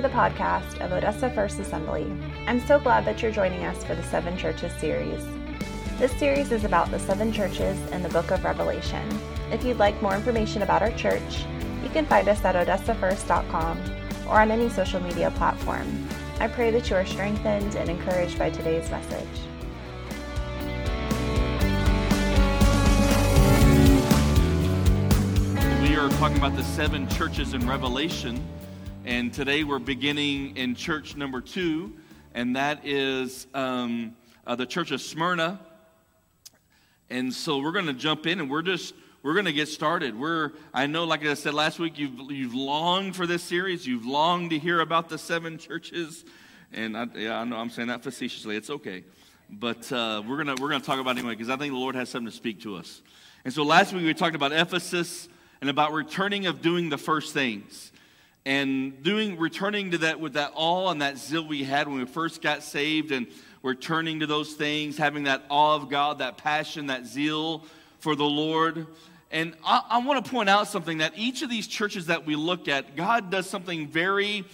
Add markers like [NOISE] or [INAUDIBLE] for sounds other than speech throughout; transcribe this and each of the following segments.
the podcast of Odessa First Assembly. I'm so glad that you're joining us for the Seven Churches series. This series is about the seven churches in the book of Revelation. If you'd like more information about our church, you can find us at odessafirst.com or on any social media platform. I pray that you are strengthened and encouraged by today's message. We are talking about the seven churches in Revelation, and today we're beginning in church number two, and that is um, uh, the church of Smyrna. And so we're going to jump in, and we're just we're going to get started. We're I know, like I said last week, you've you've longed for this series. You've longed to hear about the seven churches, and I, yeah, I know I'm saying that facetiously. It's okay, but uh, we're gonna we're gonna talk about it anyway because I think the Lord has something to speak to us. And so last week we talked about Ephesus and about returning of doing the first things and doing returning to that with that awe and that zeal we had when we first got saved and we're turning to those things, having that awe of God, that passion, that zeal for the Lord. And I, I want to point out something that each of these churches that we look at, God does something very,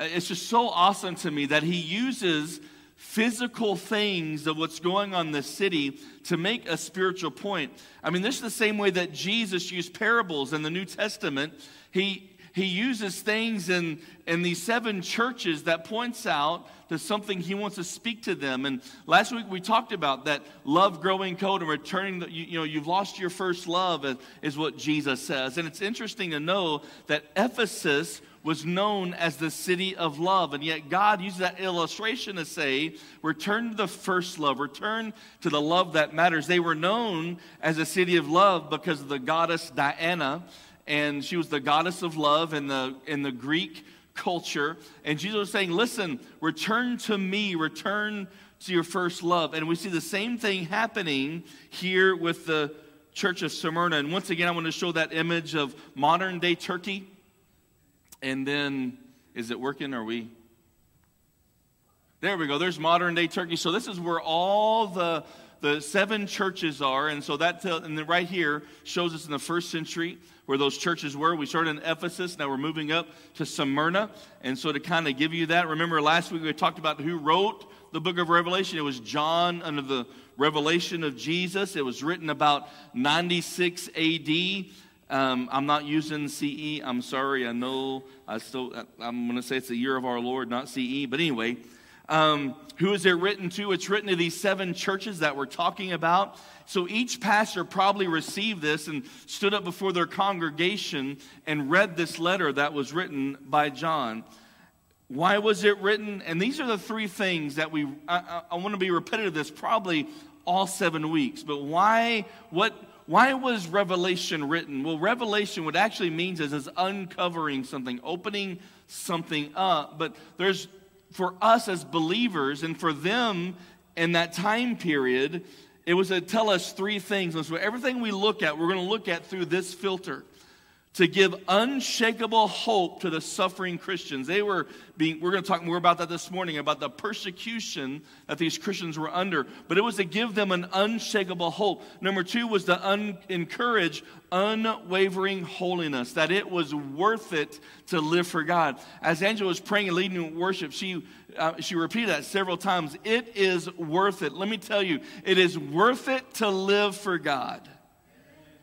it's just so awesome to me that He uses physical things of what's going on in the city to make a spiritual point. I mean, this is the same way that Jesus used parables in the New Testament. He, he uses things in, in these seven churches that points out to something he wants to speak to them. And last week we talked about that love growing cold and returning, the, you, you know, you've lost your first love is what Jesus says. And it's interesting to know that Ephesus was known as the city of love. And yet God uses that illustration to say, return to the first love, return to the love that matters. They were known as a city of love because of the goddess Diana, and she was the goddess of love in the, in the Greek culture. And Jesus was saying, listen, return to me, return to your first love. And we see the same thing happening here with the church of Smyrna. And once again, I want to show that image of modern day Turkey. And then, is it working? Are we? There we go. There's modern day Turkey. So this is where all the the seven churches are, and so that and then right here shows us in the first century where those churches were. We started in Ephesus, now we're moving up to Smyrna, and so to kind of give you that, remember last week we talked about who wrote the book of Revelation. It was John under the revelation of Jesus. It was written about 96 A.D. Um, I'm not using CE. I'm sorry. I know I still, I'm going to say it's the year of our Lord, not CE. But anyway, um, who is it written to? It's written to these seven churches that we're talking about. So each pastor probably received this and stood up before their congregation and read this letter that was written by John. Why was it written? And these are the three things that we, I, I, I want to be repetitive this probably all seven weeks. But why, what, why was Revelation written? Well, Revelation, what actually means is, is uncovering something, opening something up. But there's, for us as believers and for them in that time period, it was to tell us three things. And so everything we look at, we're going to look at through this filter to give unshakable hope to the suffering Christians. They were being, we're going to talk more about that this morning, about the persecution that these Christians were under. But it was to give them an unshakable hope. Number two was to un- encourage unwavering holiness, that it was worth it to live for God. As Angela was praying and leading in worship, she, uh, she repeated that several times. It is worth it. Let me tell you, it is worth it to live for God.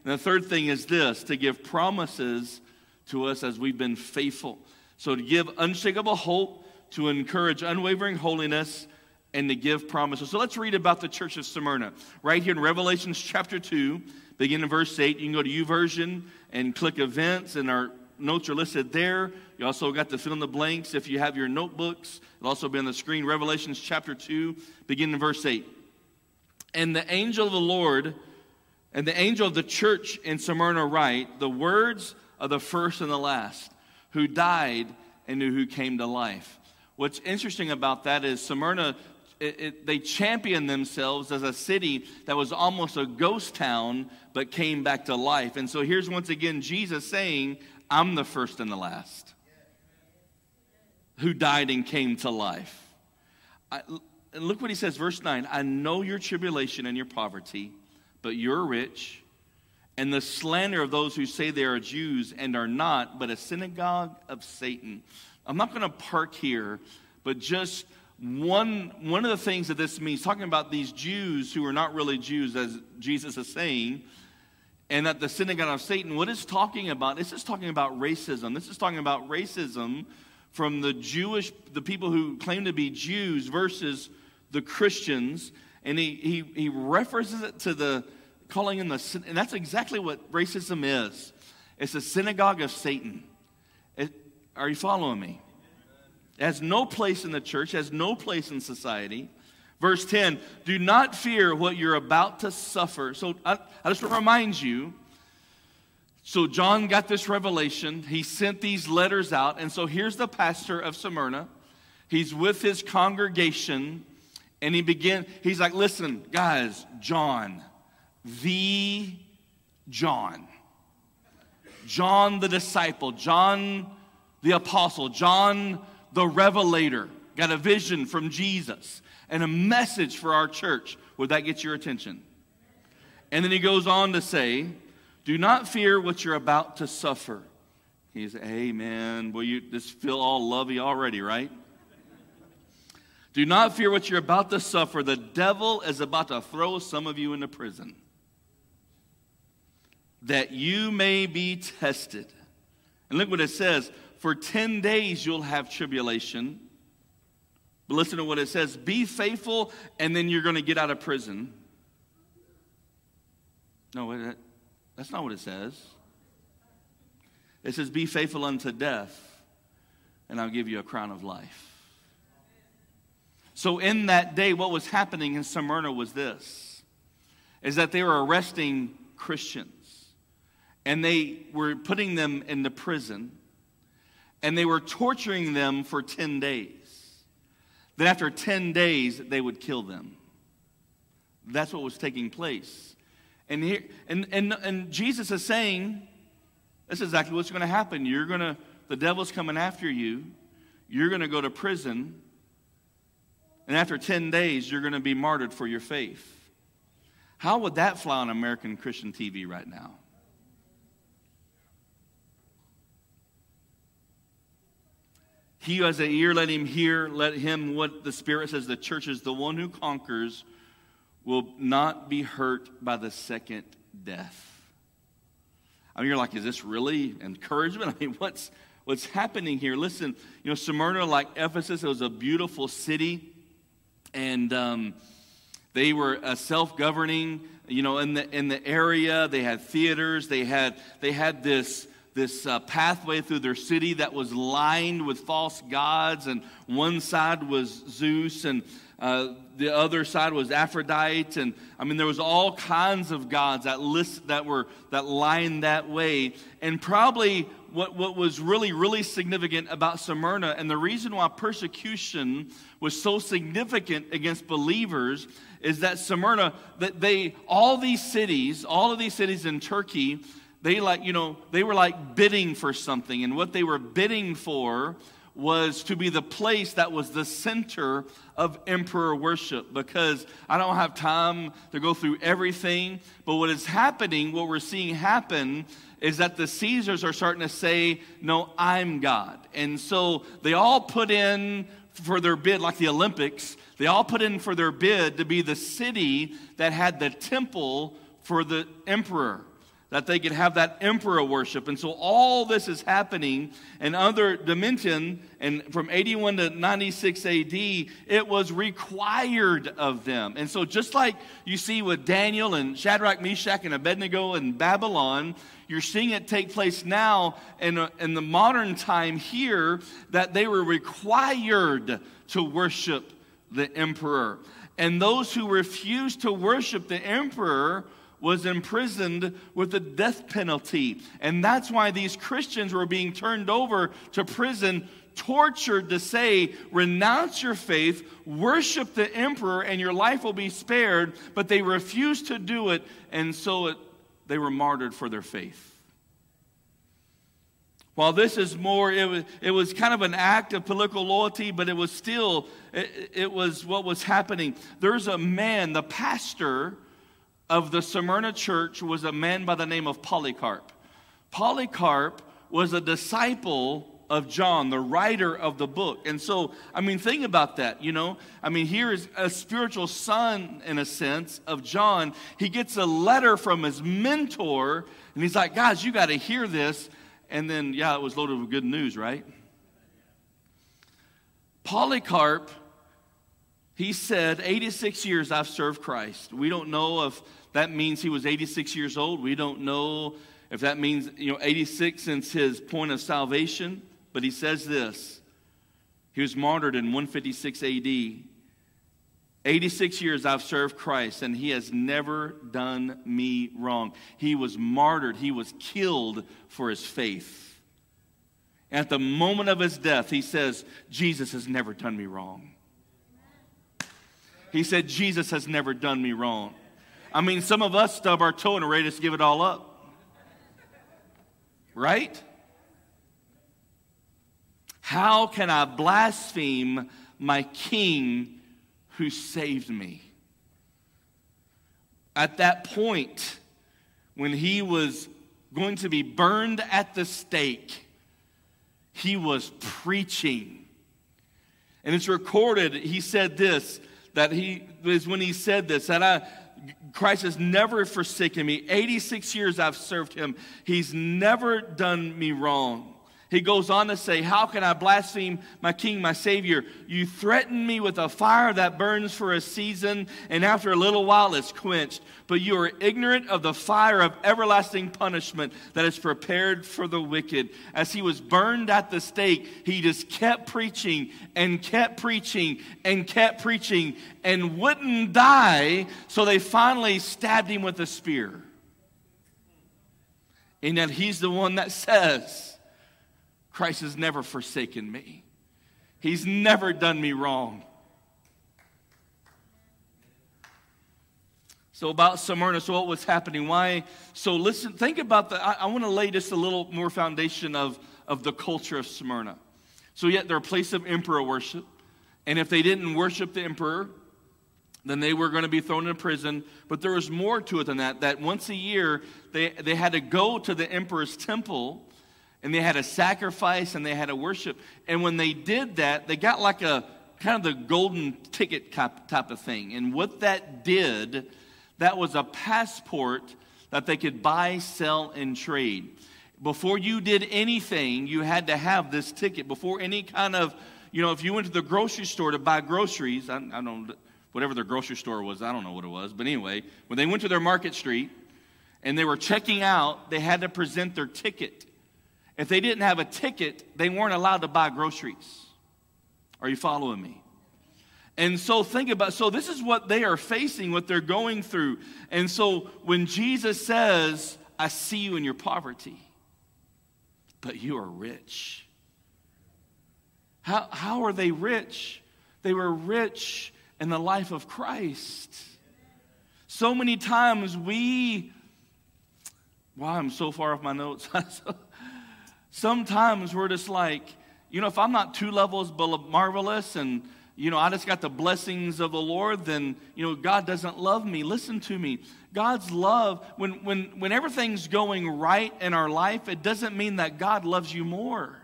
And the third thing is this to give promises to us as we've been faithful. So to give unshakable hope, to encourage unwavering holiness, and to give promises. So let's read about the church of Smyrna. Right here in Revelations chapter 2, begin in verse 8. You can go to YouVersion and click events, and our notes are listed there. You also got to fill in the blanks if you have your notebooks. It'll also be on the screen. Revelations chapter 2, begin in verse 8. And the angel of the Lord and the angel of the church in Smyrna write the words of the first and the last, who died and who came to life. What's interesting about that is Smyrna, it, it, they championed themselves as a city that was almost a ghost town, but came back to life. And so here's once again Jesus saying, I'm the first and the last, who died and came to life. I, and look what he says, verse 9 I know your tribulation and your poverty but you're rich, and the slander of those who say they are Jews and are not, but a synagogue of Satan. I'm not going to park here, but just one, one of the things that this means, talking about these Jews who are not really Jews, as Jesus is saying, and that the synagogue of Satan, what is talking about, this is talking about racism. This is talking about racism from the Jewish, the people who claim to be Jews versus the Christians. And he, he, he references it to the calling in the, and that's exactly what racism is. It's a synagogue of Satan. It, are you following me? It has no place in the church, has no place in society. Verse 10 Do not fear what you're about to suffer. So I, I just want to remind you. So John got this revelation. He sent these letters out. And so here's the pastor of Smyrna. He's with his congregation. And he began, he's like, listen, guys, John, the John. John the disciple, John the apostle, John the revelator got a vision from Jesus and a message for our church. Would that get your attention? And then he goes on to say, Do not fear what you're about to suffer. He's, Amen. Will you just feel all lovey already, right? Do not fear what you're about to suffer. The devil is about to throw some of you into prison that you may be tested. And look what it says for 10 days you'll have tribulation. But listen to what it says be faithful, and then you're going to get out of prison. No, that's not what it says. It says, Be faithful unto death, and I'll give you a crown of life. So, in that day, what was happening in Smyrna was this is that they were arresting Christians and they were putting them into prison and they were torturing them for 10 days. Then, after 10 days, they would kill them. That's what was taking place. And, here, and, and, and Jesus is saying, this is exactly what's going to happen. You're going to, the devil's coming after you. You're going to go to prison. And after 10 days, you're going to be martyred for your faith. How would that fly on American Christian TV right now? He who has an ear, let him hear. Let him, what the Spirit says, the church is the one who conquers, will not be hurt by the second death. I mean, you're like, is this really encouragement? [LAUGHS] I mean, what's, what's happening here? Listen, you know, Smyrna, like Ephesus, it was a beautiful city, and um, they were a self-governing, you know, in the in the area. They had theaters. They had they had this this uh, pathway through their city that was lined with false gods, and one side was Zeus, and uh, the other side was Aphrodite, and I mean there was all kinds of gods that list that were that lined that way, and probably what, what was really really significant about Smyrna, and the reason why persecution was so significant against believers is that Smyrna, that they all these cities, all of these cities in Turkey they like, you know, they were like bidding for something. And what they were bidding for was to be the place that was the center of emperor worship because I don't have time to go through everything. But what is happening, what we're seeing happen, is that the Caesars are starting to say, No, I'm God. And so they all put in for their bid, like the Olympics, they all put in for their bid to be the city that had the temple for the emperor that they could have that emperor worship. And so all this is happening in under Domitian. And from 81 to 96 AD, it was required of them. And so just like you see with Daniel and Shadrach, Meshach, and Abednego in Babylon, you're seeing it take place now in, in the modern time here that they were required to worship the emperor. And those who refused to worship the emperor was imprisoned with the death penalty. And that's why these Christians were being turned over to prison, tortured to say, renounce your faith, worship the emperor, and your life will be spared. But they refused to do it, and so it, they were martyred for their faith. While this is more, it was, it was kind of an act of political loyalty, but it was still, it, it was what was happening. There's a man, the pastor, of the Smyrna church was a man by the name of Polycarp. Polycarp was a disciple of John, the writer of the book. And so, I mean, think about that, you know? I mean, here is a spiritual son, in a sense, of John. He gets a letter from his mentor, and he's like, guys, you got to hear this. And then, yeah, it was loaded with good news, right? Polycarp, he said, 86 years I've served Christ. We don't know if that means he was 86 years old. We don't know if that means, you know, 86 since his point of salvation. But he says this He was martyred in 156 AD. 86 years I've served Christ, and he has never done me wrong. He was martyred, he was killed for his faith. At the moment of his death, he says, Jesus has never done me wrong. He said, Jesus has never done me wrong. I mean, some of us stub our toe and are ready to give it all up. Right? How can I blaspheme my king who saved me? At that point, when he was going to be burned at the stake, he was preaching. And it's recorded, he said this, that he was when he said this, that I Christ has never forsaken me. 86 years I've served him. He's never done me wrong. He goes on to say, How can I blaspheme my King, my Savior? You threaten me with a fire that burns for a season, and after a little while it's quenched. But you are ignorant of the fire of everlasting punishment that is prepared for the wicked. As he was burned at the stake, he just kept preaching and kept preaching and kept preaching and wouldn't die, so they finally stabbed him with a spear. And yet he's the one that says, Christ has never forsaken me. He's never done me wrong. So about Smyrna, so what was happening? Why? So listen, think about the. I, I want to lay just a little more foundation of, of the culture of Smyrna. So yet they're a place of emperor worship. And if they didn't worship the emperor, then they were going to be thrown in prison. But there was more to it than that. That once a year, they, they had to go to the emperor's temple and they had a sacrifice and they had a worship. And when they did that, they got like a kind of the golden ticket type of thing. And what that did, that was a passport that they could buy, sell, and trade. Before you did anything, you had to have this ticket. Before any kind of, you know, if you went to the grocery store to buy groceries, I, I don't, whatever their grocery store was, I don't know what it was, but anyway, when they went to their market street and they were checking out, they had to present their ticket. If they didn't have a ticket, they weren't allowed to buy groceries. Are you following me? And so think about so this is what they are facing, what they're going through. And so when Jesus says, "I see you in your poverty, but you are rich." How how are they rich? They were rich in the life of Christ. So many times we wow, I'm so far off my notes. [LAUGHS] Sometimes we're just like, you know, if I'm not two levels marvelous and, you know, I just got the blessings of the Lord, then, you know, God doesn't love me. Listen to me. God's love, when, when, when everything's going right in our life, it doesn't mean that God loves you more.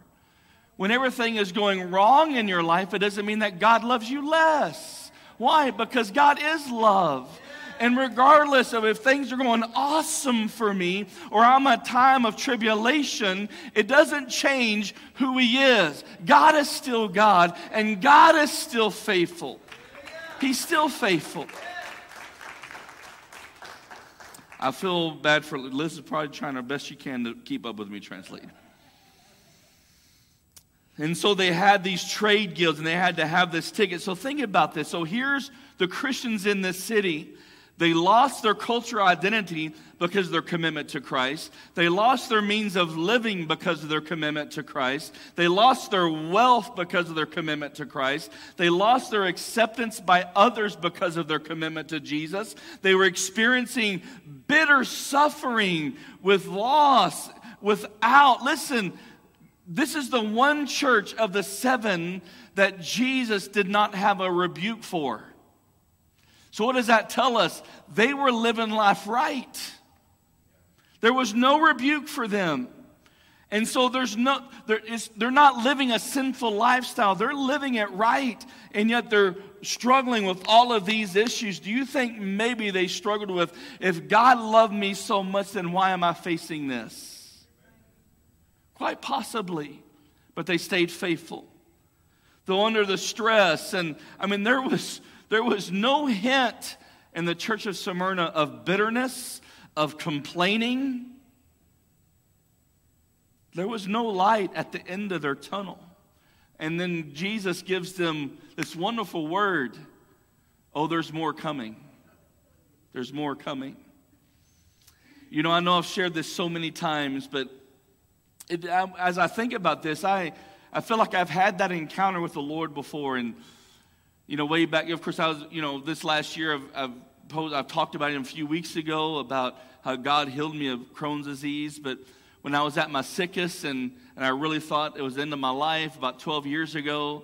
When everything is going wrong in your life, it doesn't mean that God loves you less. Why? Because God is love. And regardless of if things are going awesome for me or I'm a time of tribulation, it doesn't change who He is. God is still God, and God is still faithful. He's still faithful. I feel bad for Liz is probably trying her best she can to keep up with me translating. And so they had these trade guilds and they had to have this ticket. So think about this. So here's the Christians in this city they lost their cultural identity because of their commitment to Christ. They lost their means of living because of their commitment to Christ. They lost their wealth because of their commitment to Christ. They lost their acceptance by others because of their commitment to Jesus. They were experiencing bitter suffering with loss, without, listen, this is the one church of the seven that Jesus did not have a rebuke for. So, what does that tell us? They were living life right. There was no rebuke for them. And so there's no, there is, they're not living a sinful lifestyle. They're living it right, and yet they're struggling with all of these issues. Do you think maybe they struggled with, if God loved me so much, then why am I facing this? Quite possibly, but they stayed faithful. Though under the stress, and I mean, there was, there was no hint in the church of Smyrna of bitterness, of complaining there was no light at the end of their tunnel. And then Jesus gives them this wonderful word Oh, there's more coming. There's more coming. You know, I know I've shared this so many times, but it, as I think about this, I, I feel like I've had that encounter with the Lord before. And, you know, way back, of course, I was, you know, this last year, I've, I've, posed, I've talked about it a few weeks ago about how God healed me of Crohn's disease. But when I was at my sickest and, and I really thought it was the end of my life about 12 years ago.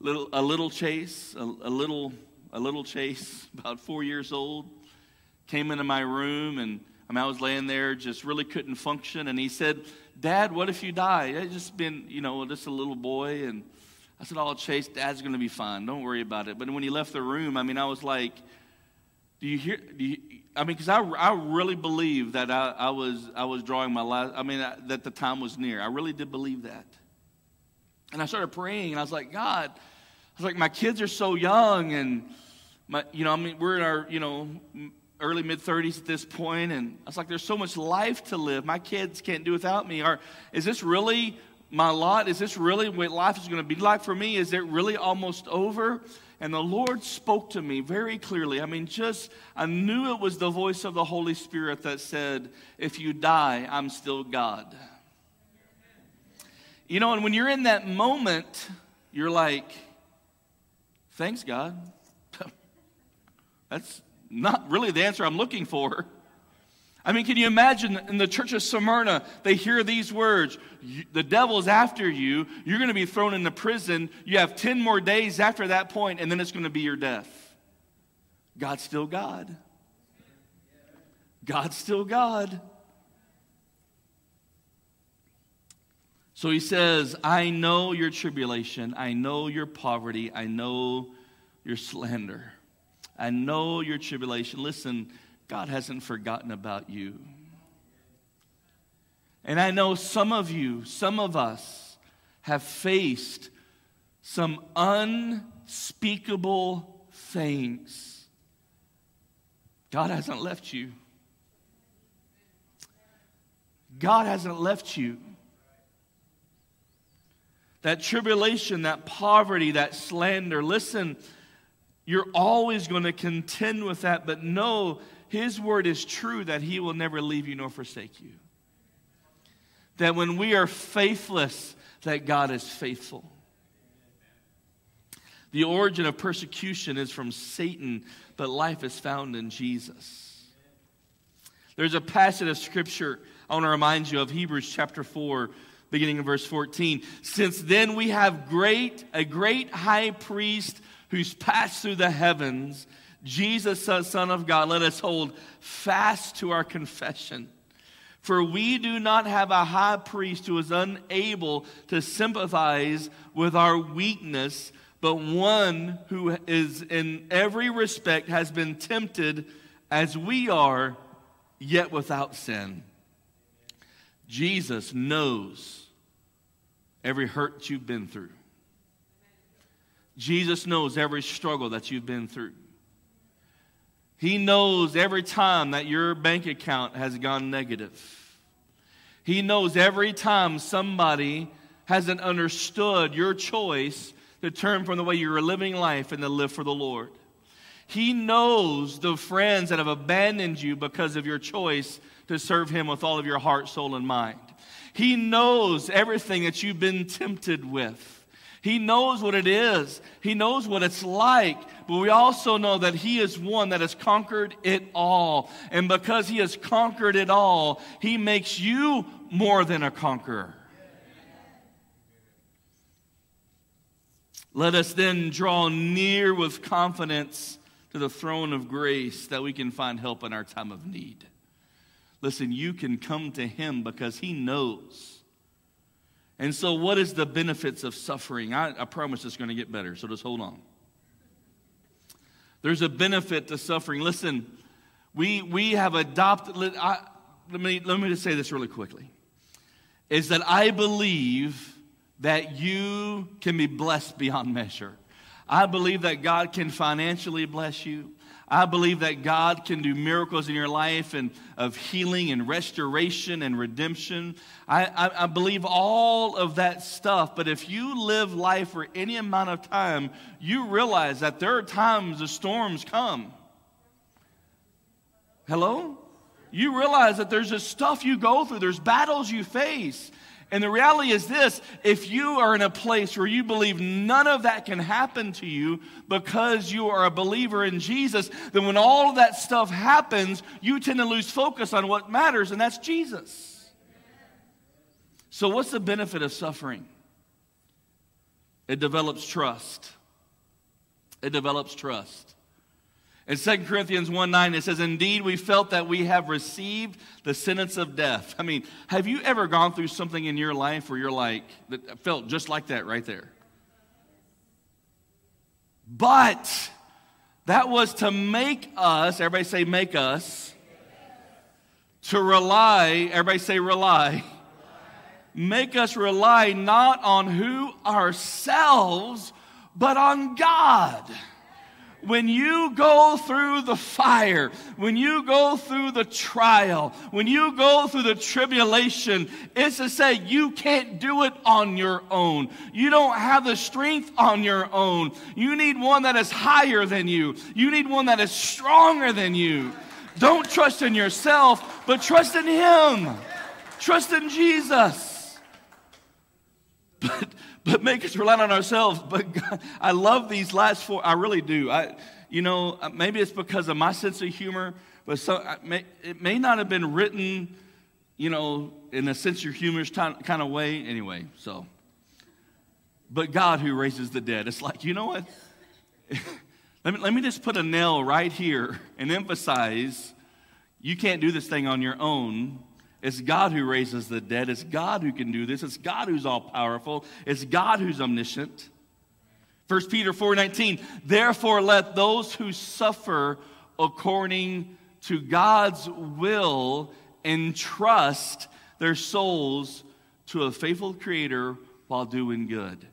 Little, a little chase, a, a little, a little chase, [LAUGHS] about four years old, came into my room and I, mean, I was laying there, just really couldn't function. And he said, Dad, what if you die? I just been, you know, just a little boy. And I said, Oh, Chase, Dad's going to be fine. Don't worry about it. But when he left the room, I mean, I was like, Do you hear? Do you, I mean, because I, I really believe that I, I, was, I was drawing my last, I mean, that the time was near. I really did believe that. And I started praying, and I was like, God, I was like, my kids are so young, and, my, you know, I mean, we're in our, you know, early mid 30s at this point, and I was like, there's so much life to live. My kids can't do without me. Or is this really my lot? Is this really what life is going to be like for me? Is it really almost over? And the Lord spoke to me very clearly. I mean, just, I knew it was the voice of the Holy Spirit that said, If you die, I'm still God. You know, and when you're in that moment, you're like, Thanks, God. [LAUGHS] That's not really the answer I'm looking for. I mean, can you imagine in the church of Smyrna, they hear these words The devil's after you. You're going to be thrown into prison. You have 10 more days after that point, and then it's going to be your death. God's still God. God's still God. So he says, I know your tribulation. I know your poverty. I know your slander. I know your tribulation. Listen, God hasn't forgotten about you. And I know some of you, some of us, have faced some unspeakable things. God hasn't left you. God hasn't left you. That tribulation, that poverty, that slander, listen, you're always going to contend with that, but know his word is true that He will never leave you nor forsake you. That when we are faithless, that God is faithful. The origin of persecution is from Satan, but life is found in Jesus. There's a passage of scripture I want to remind you of Hebrews chapter 4, beginning in verse 14. Since then we have great a great high priest who's passed through the heavens Jesus, Son of God, let us hold fast to our confession. For we do not have a high priest who is unable to sympathize with our weakness, but one who is in every respect has been tempted as we are, yet without sin. Jesus knows every hurt you've been through. Jesus knows every struggle that you've been through. He knows every time that your bank account has gone negative. He knows every time somebody hasn't understood your choice to turn from the way you were living life and to live for the Lord. He knows the friends that have abandoned you because of your choice to serve Him with all of your heart, soul, and mind. He knows everything that you've been tempted with. He knows what it is. He knows what it's like. But we also know that He is one that has conquered it all. And because He has conquered it all, He makes you more than a conqueror. Let us then draw near with confidence to the throne of grace that we can find help in our time of need. Listen, you can come to Him because He knows And so, what is the benefits of suffering? I, I promise it's going to get better, so just hold on. There's a benefit to suffering. Listen, we, we have adopted, I, let, me, let me just say this really quickly, is that I believe that you can be blessed beyond measure. I believe that God can financially bless you. I believe that God can do miracles in your life and of healing and restoration and redemption. I, I, I, believe all of that stuff. But if you live life for any amount of time, you realize that there are times the storms come. Hello? You realize that there's just stuff you go through, there's battles you face. And the reality is this if you are in a place where you believe none of that can happen to you because you are a believer in Jesus, then when all of that stuff happens, you tend to lose focus on what matters, and that's Jesus. So, what's the benefit of suffering? It develops trust. It develops trust. In 2 Corinthians 1 9, it says, Indeed, we felt that we have received the sentence of death. I mean, have you ever gone through something in your life where you're like, that felt just like that right there? But that was to make us, everybody say, make us, to rely, everybody say, rely, make us rely not on who ourselves, but on God when you go through the fire, when you go through the trial, when you go through the tribulation, it's to say you can't do it on your own. You don't have the strength on your own. You need one that is higher than you, you need one that is stronger than you. Don't trust in yourself, but trust in Him. Trust in Jesus. But but make us rely on ourselves. But God, I love these last four. I really do. I, you know, uh, maybe it's because of my sense of humor, but so, may, it may not have been written, you know, in a sense of humor kind of way. Anyway, so. But God who raises the dead. It's like, you know what? [LAUGHS] let, me, let me just put a nail right here and emphasize you can't do this thing on your own. It's God who raises the dead. It's God who can do this. It's God who's all powerful. It's God who's omniscient. 1 Peter 4:19 Therefore let those who suffer according to God's will entrust their souls to a faithful creator while doing good.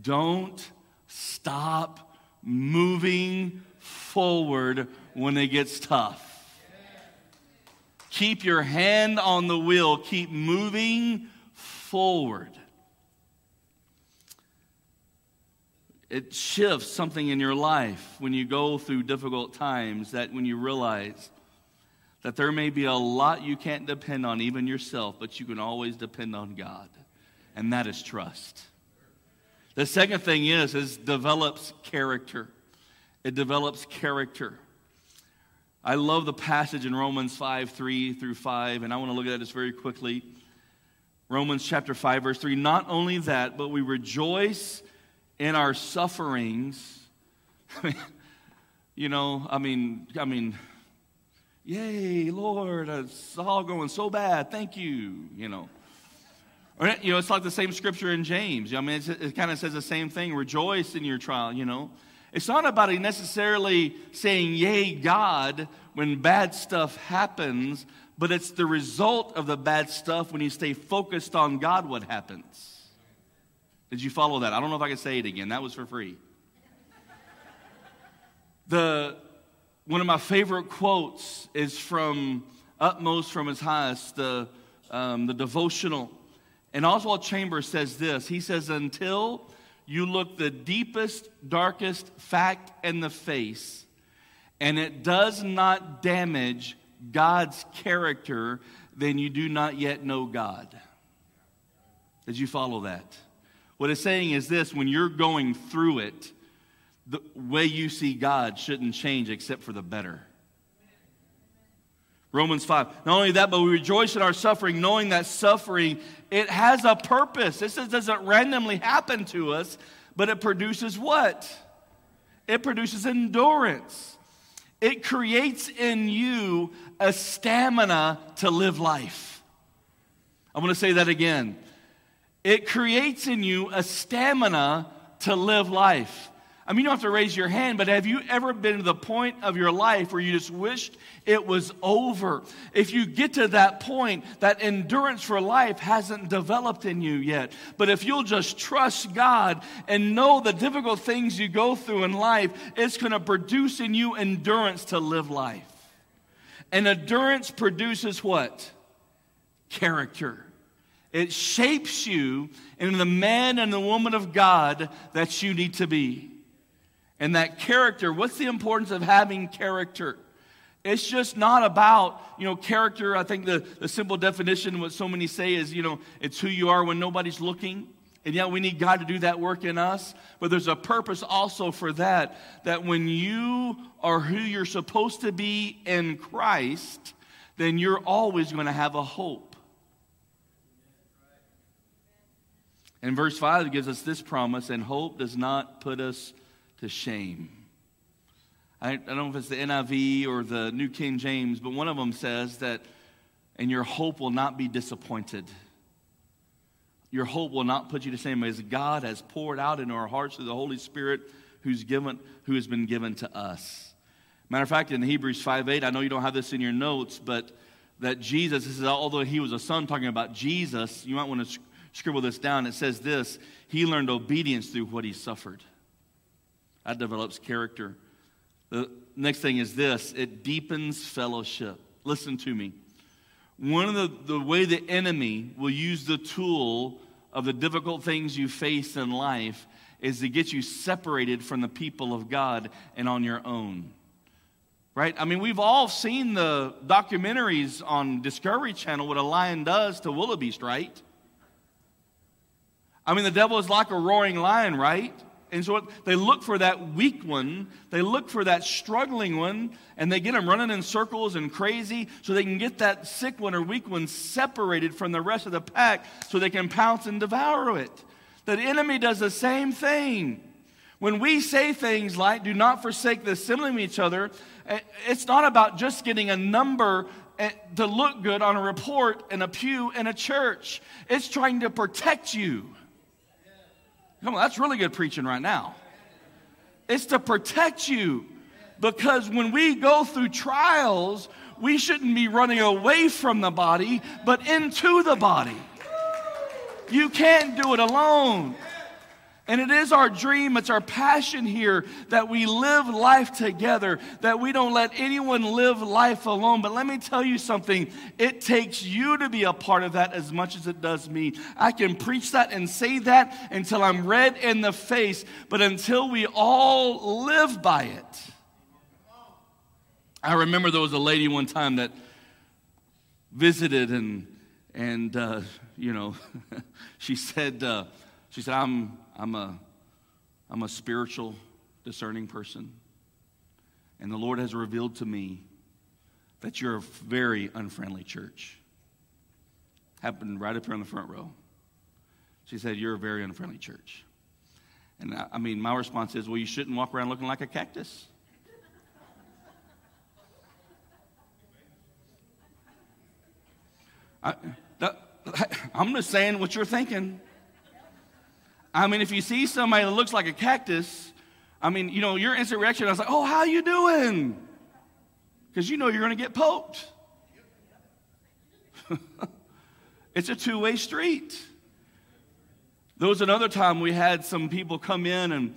Don't stop moving forward when it gets tough. Keep your hand on the wheel. Keep moving forward. It shifts something in your life when you go through difficult times that when you realize that there may be a lot you can't depend on, even yourself, but you can always depend on God. And that is trust. The second thing is, is develops character. It develops character. I love the passage in Romans 5 3 through 5, and I want to look at this very quickly. Romans chapter 5, verse 3. Not only that, but we rejoice in our sufferings. [LAUGHS] you know, I mean, I mean, yay, Lord, it's all going so bad. Thank you, you know. Or, you know, it's like the same scripture in James. I mean, it kind of says the same thing. Rejoice in your trial, you know. It's not about necessarily saying, Yay, God, when bad stuff happens, but it's the result of the bad stuff when you stay focused on God, what happens. Did you follow that? I don't know if I can say it again. That was for free. The, one of my favorite quotes is from Utmost from His Highest, the, um, the devotional. And Oswald Chambers says this He says, Until you look the deepest, darkest fact in the face, and it does not damage God's character, then you do not yet know God. Did you follow that? What it's saying is this when you're going through it, the way you see God shouldn't change except for the better. Romans 5. Not only that, but we rejoice in our suffering, knowing that suffering, it has a purpose. This doesn't randomly happen to us, but it produces what? It produces endurance. It creates in you a stamina to live life. I'm going to say that again. it creates in you a stamina to live life. I mean, you don't have to raise your hand, but have you ever been to the point of your life where you just wished it was over? If you get to that point, that endurance for life hasn't developed in you yet. But if you'll just trust God and know the difficult things you go through in life, it's going to produce in you endurance to live life. And endurance produces what? Character. It shapes you into the man and the woman of God that you need to be. And that character, what's the importance of having character? It's just not about, you know, character. I think the, the simple definition, what so many say is, you know, it's who you are when nobody's looking. And yet we need God to do that work in us. But there's a purpose also for that, that when you are who you're supposed to be in Christ, then you're always going to have a hope. And verse 5 gives us this promise, and hope does not put us to shame. I, I don't know if it's the NIV or the New King James, but one of them says that, and your hope will not be disappointed. Your hope will not put you to shame as God has poured out into our hearts through the Holy Spirit who's given, who has been given to us. Matter of fact, in Hebrews 5 8, I know you don't have this in your notes, but that Jesus, this is although he was a son talking about Jesus, you might want to scribble this down. It says this He learned obedience through what he suffered. That develops character. The next thing is this it deepens fellowship. Listen to me. One of the, the way the enemy will use the tool of the difficult things you face in life is to get you separated from the people of God and on your own. Right? I mean, we've all seen the documentaries on Discovery Channel what a lion does to wildebeest, right? I mean, the devil is like a roaring lion, right? And so they look for that weak one, they look for that struggling one, and they get them running in circles and crazy so they can get that sick one or weak one separated from the rest of the pack so they can pounce and devour it. The enemy does the same thing. When we say things like, do not forsake the assembling of each other, eh, it's not about just getting a number eh, to look good on a report in a pew in a church. It's trying to protect you. Come on, that's really good preaching right now. It's to protect you because when we go through trials, we shouldn't be running away from the body, but into the body. You can't do it alone. And it is our dream, it's our passion here that we live life together, that we don't let anyone live life alone. But let me tell you something it takes you to be a part of that as much as it does me. I can preach that and say that until I'm red in the face, but until we all live by it. I remember there was a lady one time that visited and, and uh, you know, [LAUGHS] she said, uh, she said, I'm I'm a, I'm a spiritual, discerning person. And the Lord has revealed to me that you're a very unfriendly church. Happened right up here on the front row. She said, You're a very unfriendly church. And I, I mean, my response is, Well, you shouldn't walk around looking like a cactus. I, am [LAUGHS] just saying what you're thinking. I mean, if you see somebody that looks like a cactus, I mean, you know, your instant reaction, I was like, oh, how you doing? Because you know you're going to get poked. [LAUGHS] it's a two-way street. There was another time we had some people come in and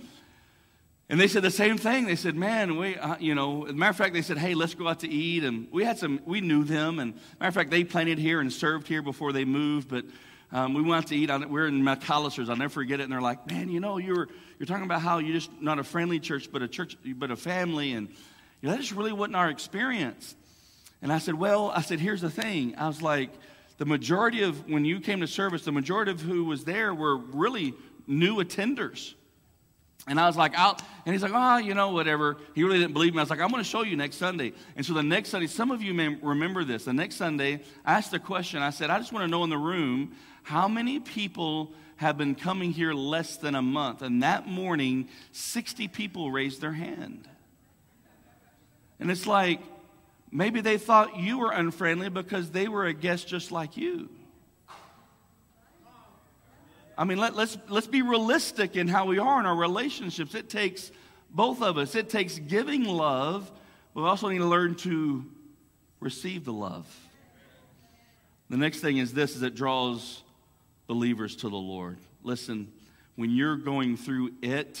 and they said the same thing. They said, "Man, we, uh, you know." As a matter of fact, they said, "Hey, let's go out to eat." And we had some. We knew them. And matter of fact, they planted here and served here before they moved. But um, we went to eat. We are in McAlister's. I'll never forget it. And they're like, man, you know, you're, you're talking about how you're just not a friendly church, but a church, but a family. And you know, that just really wasn't our experience. And I said, well, I said, here's the thing. I was like, the majority of, when you came to service, the majority of who was there were really new attenders. And I was like, out, and he's like, oh, you know, whatever. He really didn't believe me. I was like, I'm going to show you next Sunday. And so the next Sunday, some of you may remember this. The next Sunday, I asked a question. I said, I just want to know in the room how many people have been coming here less than a month? And that morning, 60 people raised their hand. And it's like, maybe they thought you were unfriendly because they were a guest just like you. I mean, let, let's, let's be realistic in how we are in our relationships. It takes both of us, it takes giving love, but we also need to learn to receive the love. The next thing is this is it draws believers to the Lord. Listen, when you're going through it,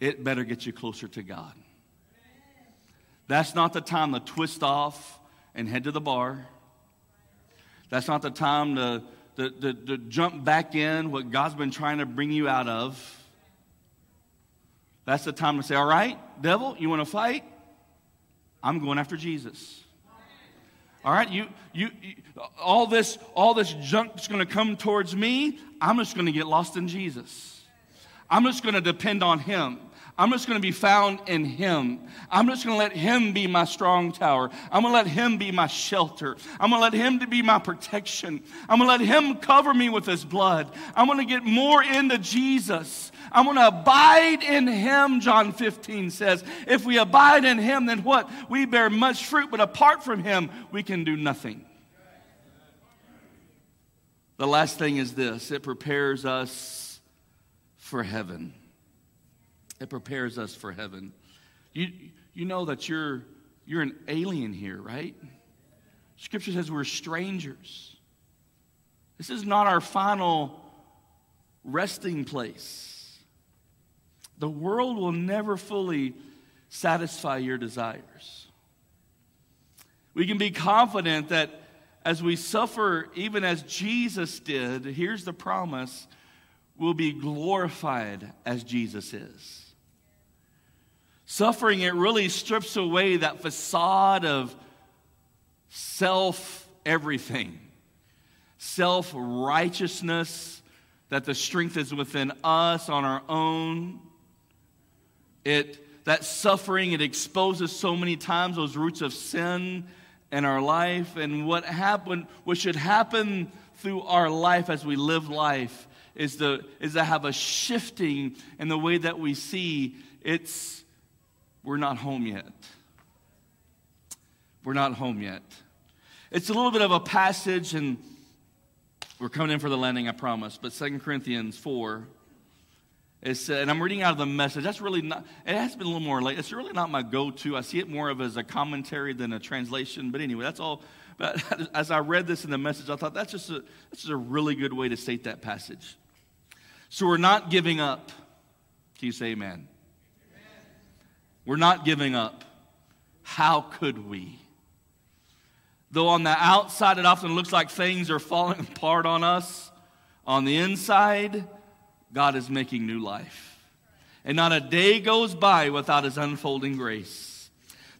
it better get you closer to God. That's not the time to twist off and head to the bar. That's not the time to, to, to, to jump back in what God's been trying to bring you out of. That's the time to say, All right, devil, you want to fight? I'm going after Jesus. All right, you, you, you all this, all this junk is going to come towards me. I'm just going to get lost in Jesus. I'm just going to depend on Him. I'm just going to be found in Him. I'm just going to let Him be my strong tower. I'm going to let Him be my shelter. I'm going to let Him to be my protection. I'm going to let Him cover me with His blood. I'm going to get more into Jesus. I'm going to abide in Him, John 15 says. If we abide in Him, then what? We bear much fruit, but apart from Him, we can do nothing. The last thing is this it prepares us for heaven. It prepares us for heaven. You, you know that you're, you're an alien here, right? Scripture says we're strangers. This is not our final resting place. The world will never fully satisfy your desires. We can be confident that as we suffer, even as Jesus did, here's the promise we'll be glorified as Jesus is. Suffering, it really strips away that facade of self everything, self righteousness, that the strength is within us on our own. It, that suffering, it exposes so many times those roots of sin in our life. And what happened, what should happen through our life as we live life is to, is to have a shifting in the way that we see it's we're not home yet. We're not home yet. It's a little bit of a passage, and we're coming in for the landing, I promise. But Second Corinthians 4, it's, and I'm reading out of the message. That's really not, it has been a little more late. It's really not my go to. I see it more of as a commentary than a translation. But anyway, that's all. But [LAUGHS] as I read this in the message, I thought that's just a, that's just a really good way to state that passage. So we're not giving up. Can you say amen? We're not giving up. How could we? Though on the outside it often looks like things are falling [LAUGHS] apart on us, on the inside, God is making new life. And not a day goes by without His unfolding grace.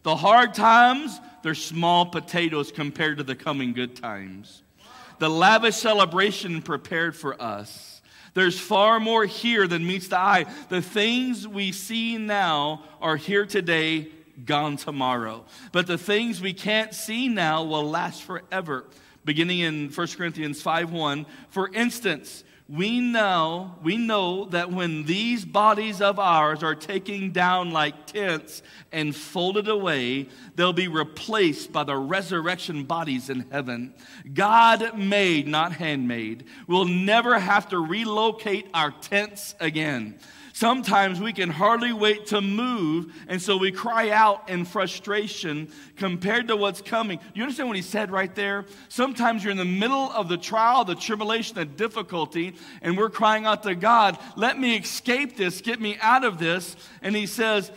The hard times, they're small potatoes compared to the coming good times. The lavish celebration prepared for us there's far more here than meets the eye. The things we see now are here today, gone tomorrow. But the things we can't see now will last forever. Beginning in 1 Corinthians 5 1. For instance, we know, we know that when these bodies of ours are taken down like tents and folded away, they'll be replaced by the resurrection bodies in heaven. God made, not handmade. We'll never have to relocate our tents again. Sometimes we can hardly wait to move, and so we cry out in frustration compared to what's coming. You understand what he said right there? Sometimes you're in the middle of the trial, the tribulation, the difficulty, and we're crying out to God, let me escape this, get me out of this. And he says,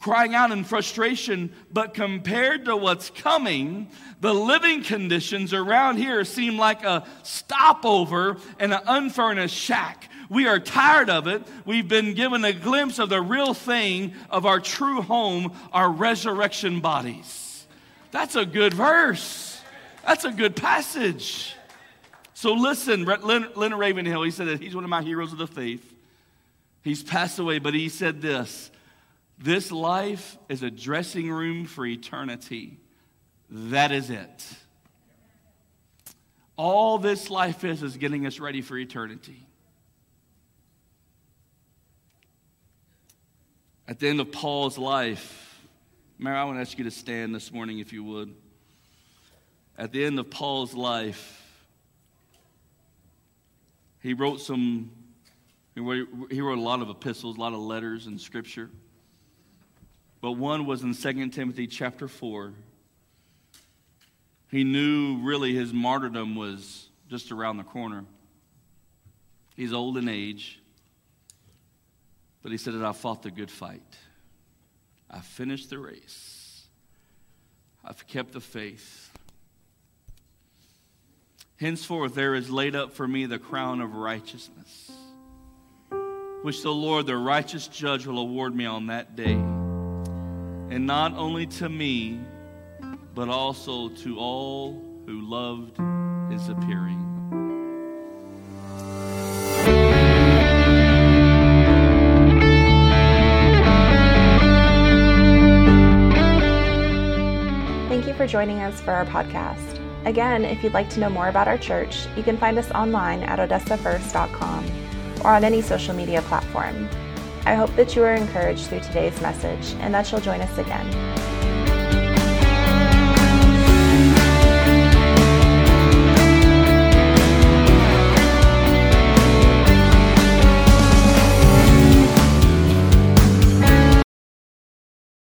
crying out in frustration, but compared to what's coming, the living conditions around here seem like a stopover in an unfurnished shack. We are tired of it. We've been given a glimpse of the real thing of our true home, our resurrection bodies. That's a good verse. That's a good passage. So listen, Leonard Ravenhill, he said that he's one of my heroes of the faith. He's passed away, but he said this This life is a dressing room for eternity. That is it. All this life is is getting us ready for eternity. At the end of Paul's life, Mary, I want to ask you to stand this morning if you would. At the end of Paul's life, he wrote some, he wrote, a lot of epistles, a lot of letters in scripture. But one was in 2 Timothy chapter 4. He knew really his martyrdom was just around the corner. He's old in age, but he said that I fought the good fight. I finished the race. I've kept the faith. Henceforth, there is laid up for me the crown of righteousness, which the Lord, the righteous judge, will award me on that day. And not only to me, but also to all who loved his appearing. For joining us for our podcast. Again, if you'd like to know more about our church, you can find us online at odessafirst.com or on any social media platform. I hope that you are encouraged through today's message and that you'll join us again.